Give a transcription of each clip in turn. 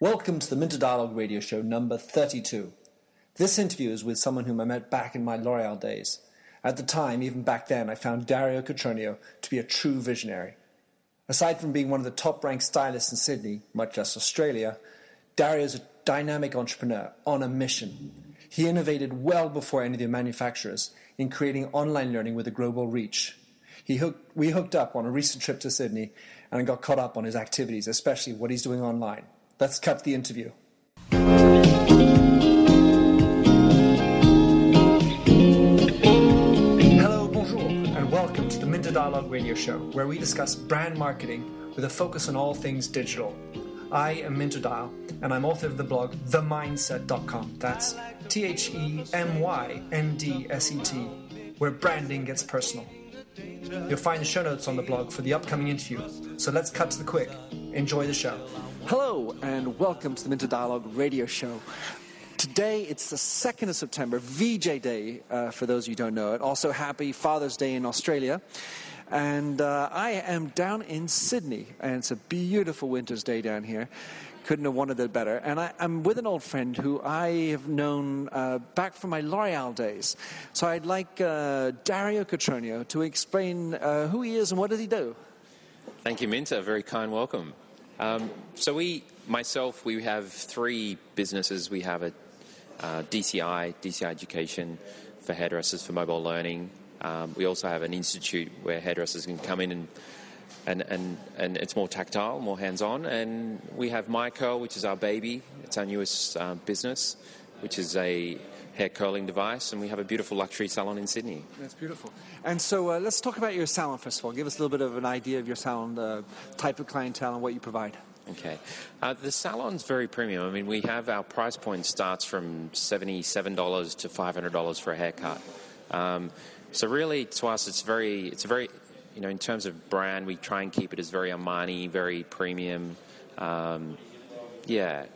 Welcome to the Minter Dialogue radio show number 32. This interview is with someone whom I met back in my L'Oreal days. At the time, even back then, I found Dario Cotroneo to be a true visionary. Aside from being one of the top ranked stylists in Sydney, much less Australia, Dario is a dynamic entrepreneur on a mission. He innovated well before any of the manufacturers in creating online learning with a global reach. He hooked, we hooked up on a recent trip to Sydney and got caught up on his activities, especially what he's doing online. Let's cut the interview. Hello, bonjour, and welcome to the Minter Dialogue radio show, where we discuss brand marketing with a focus on all things digital. I am Minter Dial, and I'm author of the blog TheMyndset.com. That's T H E M Y N D S E T, where branding gets personal. You'll find the show notes on the blog for the upcoming interview. So let's cut to the quick. Enjoy the show. Hello, and welcome to the Minter Dialogue radio show. Today, it's the 2nd of September, VJ Day, uh, for those of you who don't know it. Also, happy Father's Day in Australia. And uh, I am down in Sydney, and it's a beautiful winter's day down here. Couldn't have wanted it better. And I, am with an old friend who I have known uh, back from my L'Oreal days. So I'd like uh, Dario Cotroneo to explain uh, who he is and what does he do. Thank you, Minter. Very kind welcome. Um, so we, myself, we have three businesses. We have a uh, DCI, DCI Education for hairdressers for mobile learning. Um, we also have an institute where hairdressers can come in and and, and, and it's more tactile, more hands-on. And we have MyCurl, which is our baby. It's our newest uh, business, which is a hair curling device, and we have a beautiful luxury salon in Sydney. That's beautiful. And so uh, let's talk about your salon first of all. Give us a little bit of an idea of your salon, the type of clientele, and what you provide. Okay. Uh, the salon's very premium. I mean, we have our price point starts from $77 to $500 for a haircut. Um, so really, to us, it's very, it's a very, you know, in terms of brand, we try and keep it as very Armani, very premium. Um, yeah,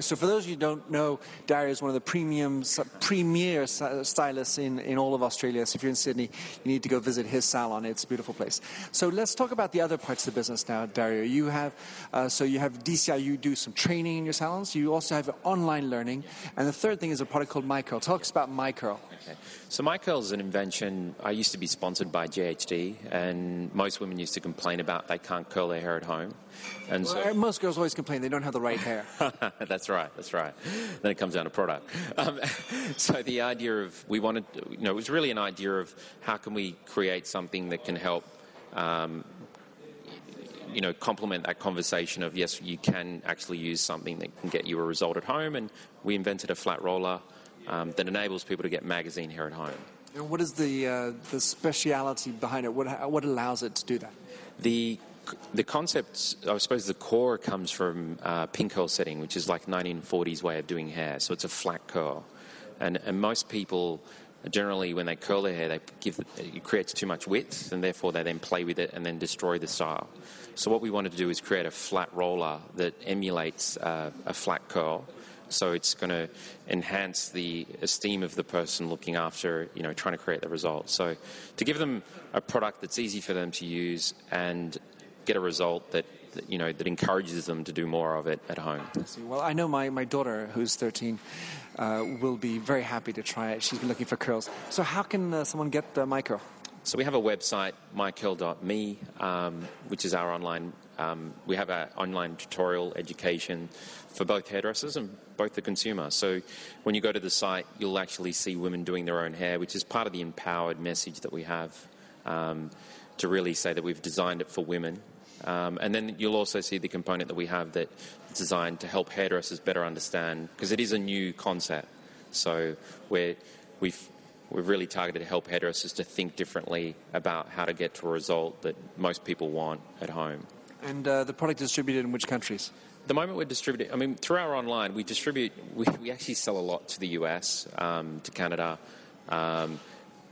so for those of you who don't know, Dario is one of the premium, premier stylists in, in all of Australia. So if you're in Sydney, you need to go visit his salon. It's a beautiful place. So let's talk about the other parts of the business now, Dario. You have, uh, so you have DCI, you do some training in your salons. You also have online learning. And the third thing is a product called MyCurl. Tell us about MyCurl. Okay. So MyCurl is an invention. I used to be sponsored by GHD, and most women used to complain about they can't curl their hair at home. And well, so, most girls always complain they don't have the right hair. that's right. That's right. Then it comes down to product. Um, so the idea of we wanted, you know, it was really an idea of how can we create something that can help. Um, you know, complement that conversation of yes, you can actually use something that can get you a result at home, and we invented a flat roller um, that enables people to get magazine hair at home. And what is the uh, the speciality behind it? What what allows it to do that? The the concept, I suppose, the core comes from uh, pin curl setting, which is like 1940s way of doing hair. So it's a flat curl, and and most people generally when they curl their hair, they give it creates too much width, and therefore they then play with it and then destroy the style. So what we wanted to do is create a flat roller that emulates uh, a flat curl. So it's going to enhance the esteem of the person looking after, you know, trying to create the result. So to give them a product that's easy for them to use and get a result that, that, you know that encourages them to do more of it at home. Well, I know my, my daughter, who's 13, uh, will be very happy to try it. She's been looking for curls. So how can uh, someone get uh, MyCurl? So we have a website, mycurl.me, um, which is our online. Um, we have our online tutorial education for both hairdressers and both the consumer. So when you go to the site, you'll actually see women doing their own hair, which is part of the empowered message that we have um, to really say that we've designed it for women um, and then you'll also see the component that we have that's designed to help hairdressers better understand, because it is a new concept. So we're, we've, we've really targeted to help hairdressers to think differently about how to get to a result that most people want at home. And uh, the product is distributed in which countries? the moment we're distributing, I mean, through our online, we distribute, we, we actually sell a lot to the US, um, to Canada. Um,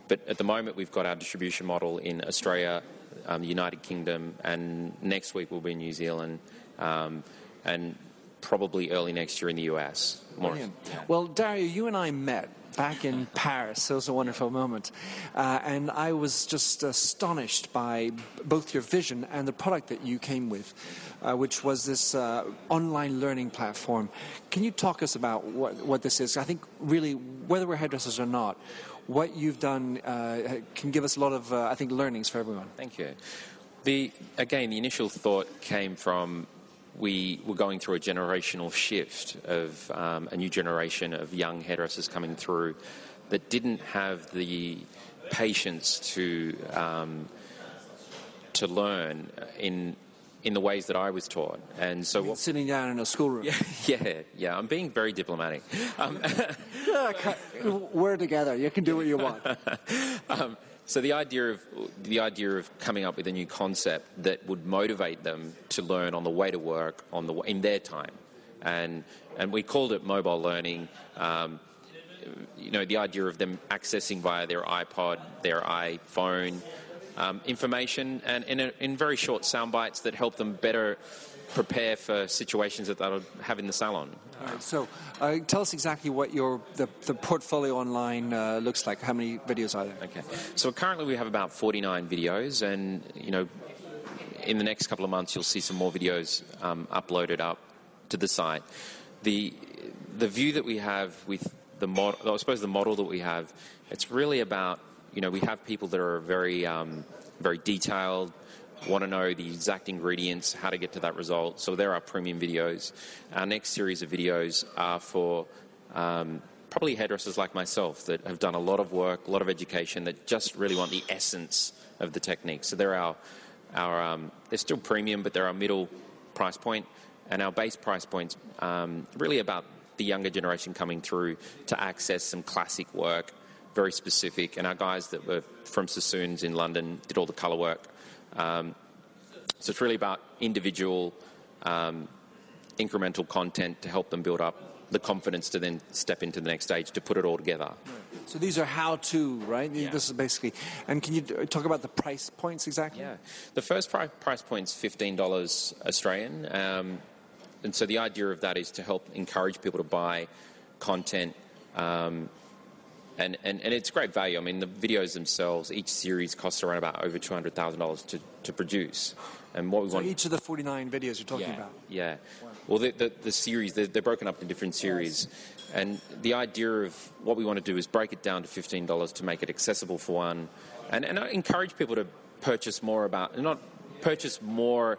but at the moment, we've got our distribution model in Australia, um, United Kingdom, and next week we'll be in New Zealand. Um, and probably early next year in the US. Brilliant. Well, Dario, you and I met back in Paris. It was a wonderful moment. Uh, and I was just astonished by both your vision and the product that you came with, uh, which was this uh, online learning platform. Can you talk us about what, what this is? I think, really, whether we're hairdressers or not, what you've done uh, can give us a lot of, uh, I think, learnings for everyone. Thank you. The again, the initial thought came from we were going through a generational shift of um, a new generation of young hairdressers coming through that didn't have the patience to um, to learn in in the ways that I was taught, and so what, Sitting down in a schoolroom. yeah, yeah, I'm being very diplomatic. Um, We're together. You can do what you want. Um, so the idea of the idea of coming up with a new concept that would motivate them to learn on the way to work on the in their time, and and we called it mobile learning. Um, you know, the idea of them accessing via their iPod, their iPhone, um, information, and in, a, in very short sound bites that help them better prepare for situations that they'll have in the salon. All right, so uh, tell us exactly what your the, the portfolio online uh, looks like. How many videos are there? Okay. So currently we have about 49 videos, and you know, in the next couple of months you'll see some more videos um, uploaded up to the site. The the view that we have with the model, I suppose the model that we have, it's really about you know we have people that are very um, very detailed. Want to know the exact ingredients, how to get to that result. So there are premium videos. Our next series of videos are for um, probably hairdressers like myself that have done a lot of work, a lot of education, that just really want the essence of the technique. So they're our, our um, they're still premium, but they're our middle price point, and our base price points um, really about the younger generation coming through to access some classic work, very specific. And our guys that were from Sassoons in London did all the color work. Um, so it's really about individual um, incremental content to help them build up the confidence to then step into the next stage to put it all together. So these are how-to, right? Yeah. This is basically. And can you talk about the price points exactly? Yeah, the first pri- price point's fifteen dollars Australian, um, and so the idea of that is to help encourage people to buy content. Um, and, and, and it's great value. I mean, the videos themselves, each series costs around about over two hundred thousand dollars to to produce. And what we So want, each of the 49 videos you're talking yeah, about. Yeah. Well, the, the, the series, they're, they're broken up in different series. And the idea of what we want to do is break it down to $15 to make it accessible for one. And, and I encourage people to purchase more about, not purchase more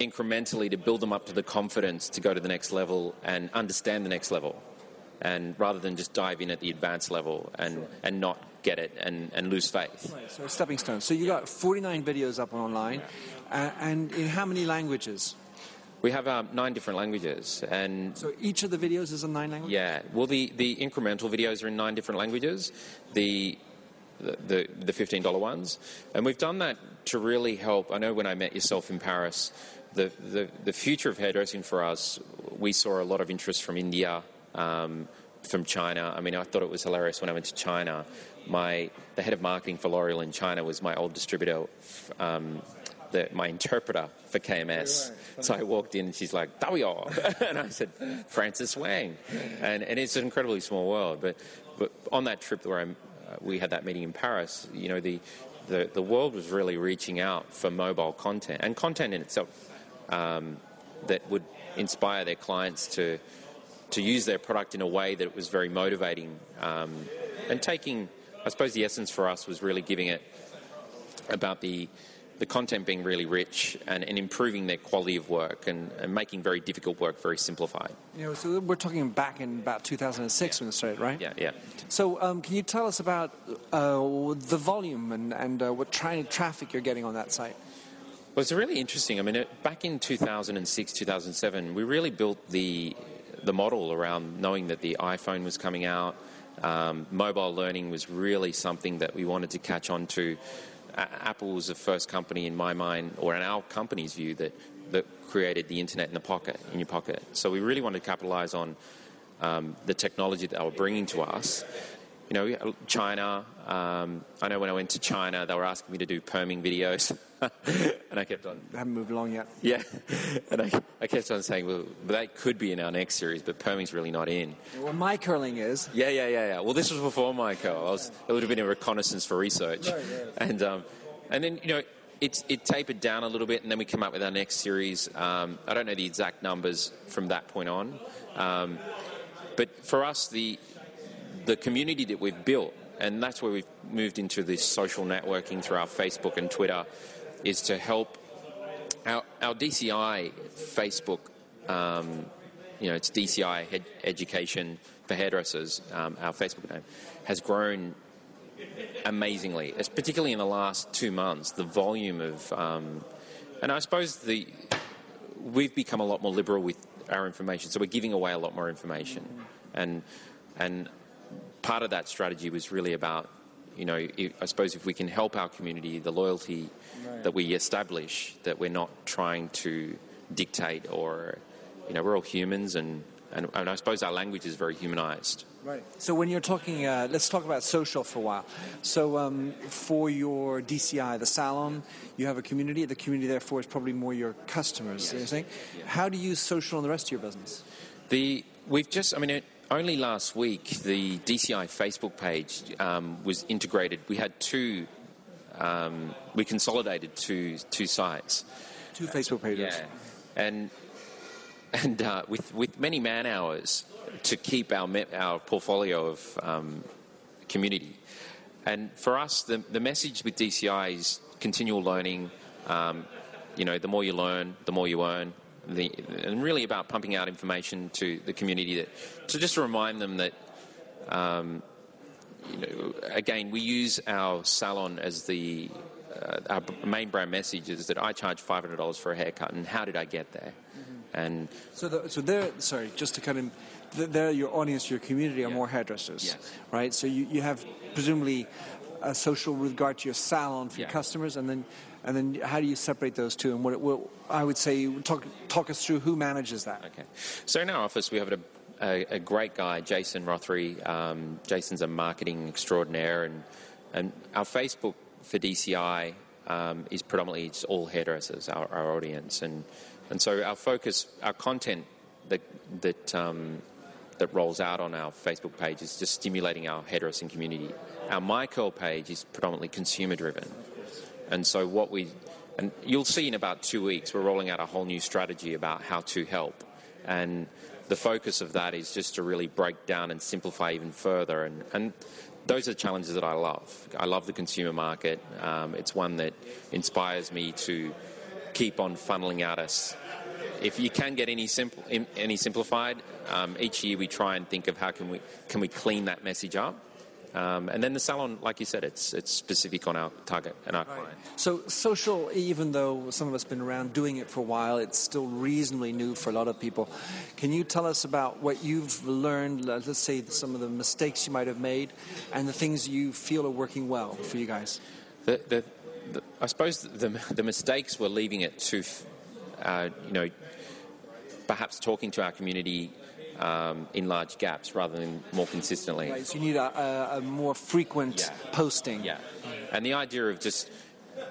incrementally to build them up to the confidence to go to the next level and understand the next level. And rather than just dive in at the advanced level and, and not get it and, and lose faith. Right, so stepping stones. So you got 49 videos up online, uh, and in how many languages? We have um, nine different languages, and So each of the videos is in nine languages. Yeah, well, the, the incremental videos are in nine different languages, the the, the, the $15 ones. And we've done that to really help. I know when I met yourself in Paris, the, the, the future of hairdressing for us, we saw a lot of interest from India, um, from China. I mean, I thought it was hilarious when I went to China. My, the head of marketing for L'Oreal in China was my old distributor. Um, the, my interpreter for KMS. So I walked in and she's like, Dario. and I said, Francis Wang. And, and it's an incredibly small world. But, but on that trip where I'm, uh, we had that meeting in Paris, you know, the, the, the world was really reaching out for mobile content and content in itself um, that would inspire their clients to, to use their product in a way that it was very motivating um, and taking, I suppose the essence for us was really giving it about the the content being really rich and, and improving their quality of work and, and making very difficult work very simplified. Yeah, so we're talking back in about 2006 when it started, right? Yeah, yeah. So um, can you tell us about uh, the volume and, and uh, what kind of traffic you're getting on that site? Well, it's really interesting. I mean, it, back in 2006, 2007, we really built the the model around knowing that the iPhone was coming out. Um, mobile learning was really something that we wanted to catch on to. A- Apple was the first company, in my mind, or in our company's view, that that created the internet in the pocket, in your pocket. So we really wanted to capitalize on um, the technology that they were bringing to us. You know, China. Um, I know when I went to China, they were asking me to do perming videos, and I kept on. I haven't moved along yet. Yeah, and I, I kept on saying, well, that could be in our next series, but perming's really not in. Well, my curling is. Yeah, yeah, yeah, yeah. Well, this was before MyCurl. I was, it would have been a reconnaissance for research, Right, and um, and then you know. It's, it tapered down a little bit, and then we come up with our next series. Um, I don't know the exact numbers from that point on, um, but for us, the the community that we've built, and that's where we've moved into this social networking through our Facebook and Twitter, is to help our, our DCI Facebook. Um, you know, it's DCI Ed- Education for Hairdressers. Um, our Facebook name has grown amazingly, it's particularly in the last two months. The volume of, um, and I suppose the we've become a lot more liberal with our information, so we're giving away a lot more information, and and part of that strategy was really about, you know, if, I suppose if we can help our community, the loyalty that we establish, that we're not trying to dictate or, you know, we're all humans, and and, and I suppose our language is very humanized. Right. So when you're talking, uh, let's talk about social for a while. So um, for your DCI, the salon, you have a community. The community, therefore, is probably more your customers. You're saying? How do you use social in the rest of your business? The we've just, I mean, it, only last week the DCI Facebook page um, was integrated. We had two, um, we consolidated two two sites. Two Facebook pages. Yeah, and and uh, with with many man hours to keep our our portfolio of um, community. And for us, the the message with DCI is continual learning. Um, you know, the more you learn, the more you earn. The, and really about pumping out information to the community that to just remind them that um, you know again we use our salon as the uh, our main brand message is that I charge five hundred dollars for a haircut and how did I get there and So, the, so they're sorry, just to kind of, th- they're your audience, your community are Yeah. more hairdressers, Yes. right? So you, you have presumably a social regard to your salon for your customers, and then and then how do you separate those two? And what, what I would say, talk talk us through who manages that. Okay. So in our office, we have a, a, a great guy, Jason Rothery. Um, Jason's a marketing extraordinaire, and and our Facebook for DCI um, is predominantly it's all hairdressers, our, our audience, and and so our focus, our content that that um, that rolls out on our Facebook page is just stimulating our hairdressing community. Our MyCurl page is predominantly consumer driven. And so what we, and you'll see in about two weeks, we're rolling out a whole new strategy about how to help. And the focus of that is just to really break down and simplify even further. And, and those are challenges that I love. I love the consumer market. Um, it's one that inspires me to keep on funneling out us. If you can get any simple, any simplified, um, each year we try and think of how can we can we clean that message up. Um, and then the salon, like you said, it's it's specific on our target and our client. So social, even though some of us have been around doing it for a while, it's still reasonably new for a lot of people. Can you tell us about what you've learned? let- Let's say some of the mistakes you might have made, and the things you feel are working well for you guys. The, the, the, I suppose the, the mistakes were leaving it to, uh, you know, perhaps talking to our community um, in large gaps rather than more consistently. Right, so you need a, a, more frequent Yeah. posting. Yeah. And the idea of just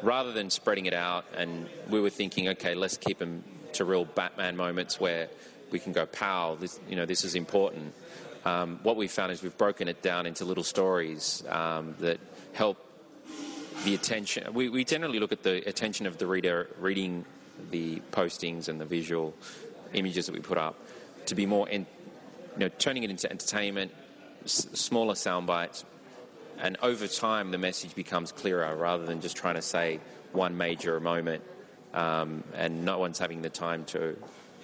rather than spreading it out, and we were thinking, okay, let's keep them to real Batman moments where we can go, pow, this, you know, this is important. Um, what we've found is we've broken it down into little stories um, that help the attention. We, we generally look at the attention of the reader reading the postings and the visual images that we put up to be more, in, you know, turning it into entertainment, s- smaller sound bites, and over time the message becomes clearer rather than just trying to say one major moment um, and no one's having the time to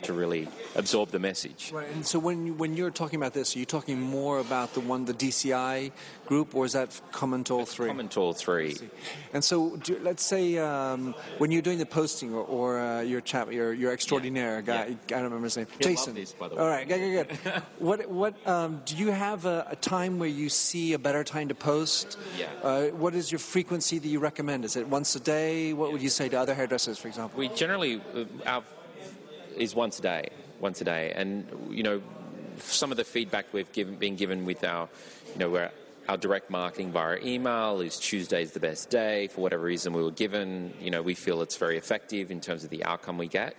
to really absorb the message. Right, and so when you, when you're talking about this, are you talking more about the one, the DCI group, or is that common to all three? Common to all three. And so, do, let's say um, when you're doing the posting, or, or uh, your chap, your your extraordinaire guy, I don't remember his name, He'll Jason. this, by the way. All right, good, good, good. what what um, do you have a, a time where you see a better time to post? Yeah. Uh, what is your frequency that you recommend? Is it once a day? What would you say to other hairdressers, for example? We generally uh, our is once a day, once a day, and you know some of the feedback we've given, been given with our, you know, where our direct marketing via email is Tuesday's the best day. For whatever reason we were given, you know, we feel it's very effective in terms of the outcome we get.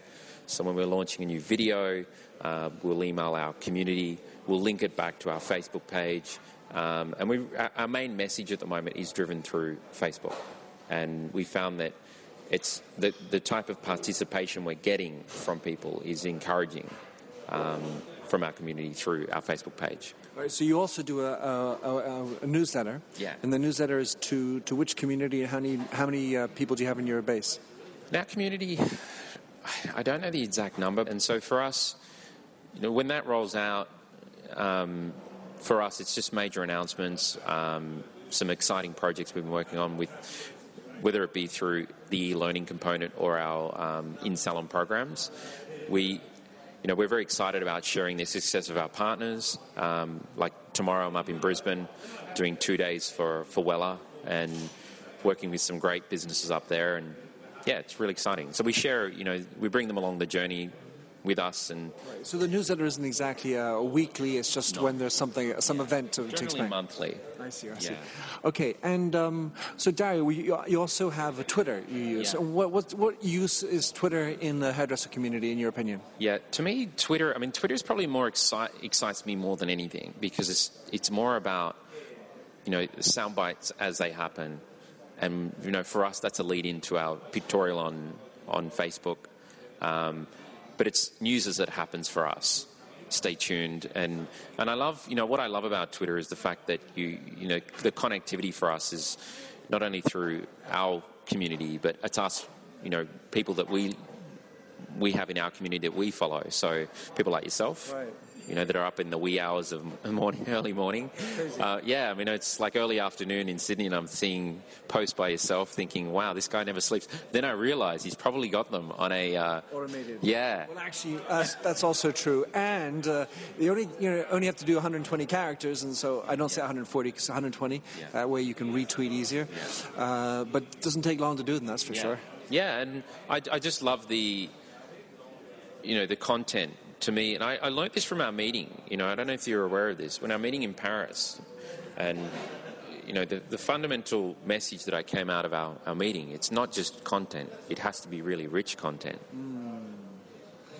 So when we're launching a new video, uh, we'll email our community. We'll link it back to our Facebook page. Um, and we, our main message at the moment is driven through Facebook. And we found that it's the, the type of participation we're getting from people is encouraging um, from our community through our Facebook page. Right, so you also do a, a, a, a, newsletter. Yeah. And the newsletter is to, to which community and how many, how many uh, people do you have in your base? Our community, I don't know the exact number. And so for us, you know, when that rolls out, um, for us, it's just major announcements, um, some exciting projects we've been working on with, whether it be through the learning component or our um, in-salon programs. We you know, we're very excited about sharing the success of our partners. Um, like tomorrow, I'm up in Brisbane doing two days for, for Wella and working with some great businesses up there. And yeah, it's really exciting. So we share, you know, we bring them along the journey with us. And right. so the newsletter isn't exactly a weekly; it's just no. when there's something, some yeah. event to, to explain. monthly. I see. I yeah. see. Okay, and um, so Dario, you, also have a Twitter you use. Yeah. What, what what use is Twitter in the hairdresser community, in your opinion? Yeah, to me, Twitter. I mean, Twitter is probably more excite, excites me more than anything because it's it's more about you know sound bites as they happen. And you know, for us, that's a lead into our pictorial on on Facebook. Um, but it's news as it happens for us. Stay tuned, and and I love you know what I love about Twitter is the fact that you you know the connectivity for us is not only through our community, but it's us you know people that we we have in our community that we follow. So people like yourself. Right you know, that are up in the wee hours of morning, early morning. Uh, yeah, I mean, it's like early afternoon in Sydney, and I'm seeing posts by yourself, thinking, "Wow, this guy never sleeps." Then I realise he's probably got them on a uh, automated. Yeah. Well, actually, uh, that's also true, and uh, you only you know only have to do 120 characters, and so I don't say 140 because 120 yeah. that way you can retweet easier. Yeah. Uh, but it doesn't take long to do them, that's for yeah. sure. Yeah, and I, I just love the you know the content to me, and I, I learned this from our meeting. You know, I don't know if you're aware of this. When our meeting in Paris, and you know, the, the fundamental message that I came out of our, our meeting, it's not just content. It has to be really rich content. Mm.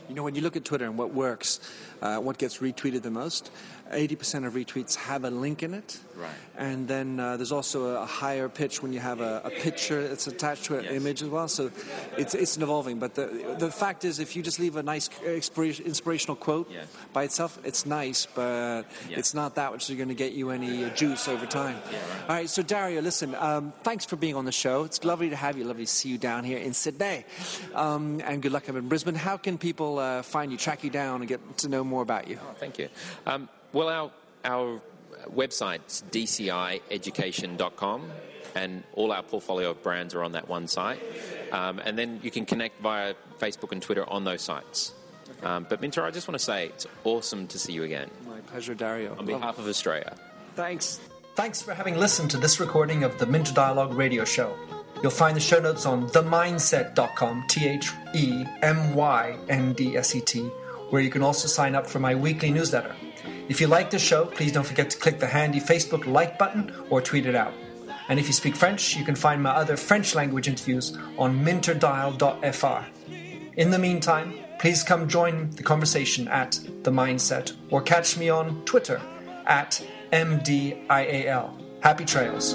You know, when you look at Twitter and what works, uh, what gets retweeted the most, 80% of retweets have a link in it. Right. And then uh, there's also a higher pitch when you have a, a picture that's attached to an yes. image as well. So it's, it's evolving. But the, the fact is, if you just leave a nice inspirational quote yes. by itself, it's nice, but it's not that which is going to get you any uh, juice over time. Yeah, right. All right, so Dario, listen, um, thanks for being on the show. It's lovely to have you. Lovely to see you down here in Sydney. Um, and good luck up in Brisbane. How can people uh, find you, track you down, and get to know more about you? Oh, thank you. Um, well, our, our website's dcieducation.com, and all our portfolio of brands are on that one site. Um, and then you can connect via Facebook and Twitter on those sites. Um, but Minter, I just want to say it's awesome to see you again. My pleasure, Dario. On behalf of Australia. Thanks. Thanks for having listened to this recording of the Minter Dialogue radio show. You'll find the show notes on themyndset.com, T H E M Y N D S E T, where you can also sign up for my weekly newsletter. If you like the show, please don't forget to click the handy Facebook like button or tweet it out. And if you speak French, you can find my other French language interviews on minterdial.fr. In the meantime, please come join the conversation at The Myndset or catch me on Twitter at MDIAL. Happy trails.